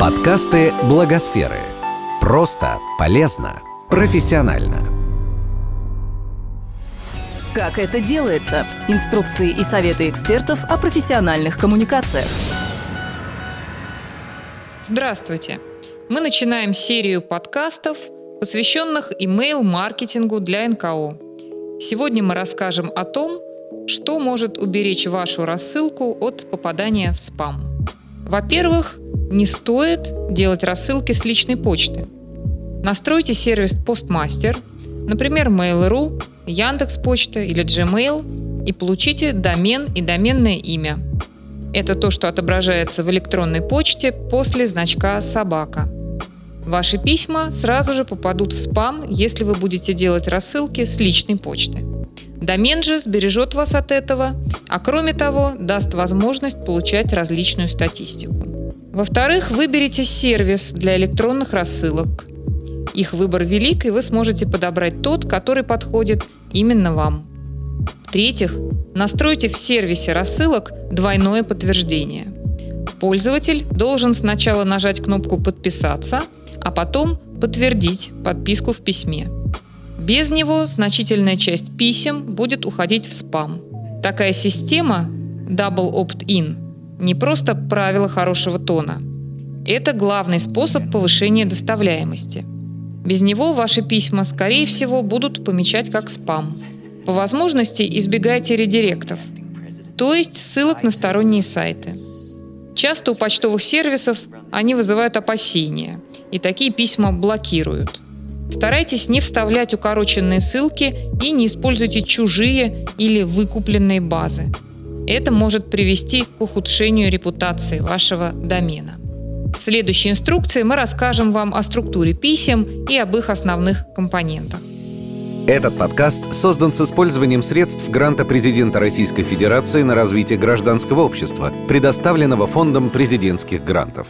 Подкасты Благосферы. Просто, полезно, профессионально. Как это делается? Инструкции и советы экспертов о профессиональных коммуникациях. Здравствуйте! Мы начинаем серию подкастов, посвященных email-маркетингу для НКО. Сегодня мы расскажем о том, что может уберечь вашу рассылку от попадания в спам. Во-первых, не стоит делать рассылки с личной почты. Настройте сервис Postmaster, например, Mail.ru, Яндекс.Почта или Gmail и получите домен и доменное имя. Это то, что отображается в электронной почте после значка «собака». Ваши письма сразу же попадут в спам, если вы будете делать рассылки с личной почты. Домен же сбережет вас от этого, а кроме того даст возможность получать различную статистику. Во-вторых, выберите сервис для электронных рассылок. Их выбор велик, и вы сможете подобрать тот, который подходит именно вам. В-третьих, настройте в сервисе рассылок двойное подтверждение. Пользователь должен сначала нажать кнопку «Подписаться», а потом подтвердить подписку в письме. Без него значительная часть писем будет уходить в спам. Такая система Double Opt-in не просто правило хорошего тона. Это главный способ повышения доставляемости. Без него ваши письма, скорее всего, будут помечать как спам. По возможности избегайте редиректов, то есть ссылок на сторонние сайты. Часто у почтовых сервисов они вызывают опасения, и такие письма блокируют. Старайтесь не вставлять укороченные ссылки и не используйте чужие или выкупленные базы. Это может привести к ухудшению репутации вашего домена. В следующей инструкции мы расскажем вам о структуре писем и об их основных компонентах. Этот подкаст создан с использованием средств гранта президента Российской Федерации на развитие гражданского общества, предоставленного Фондом президентских грантов.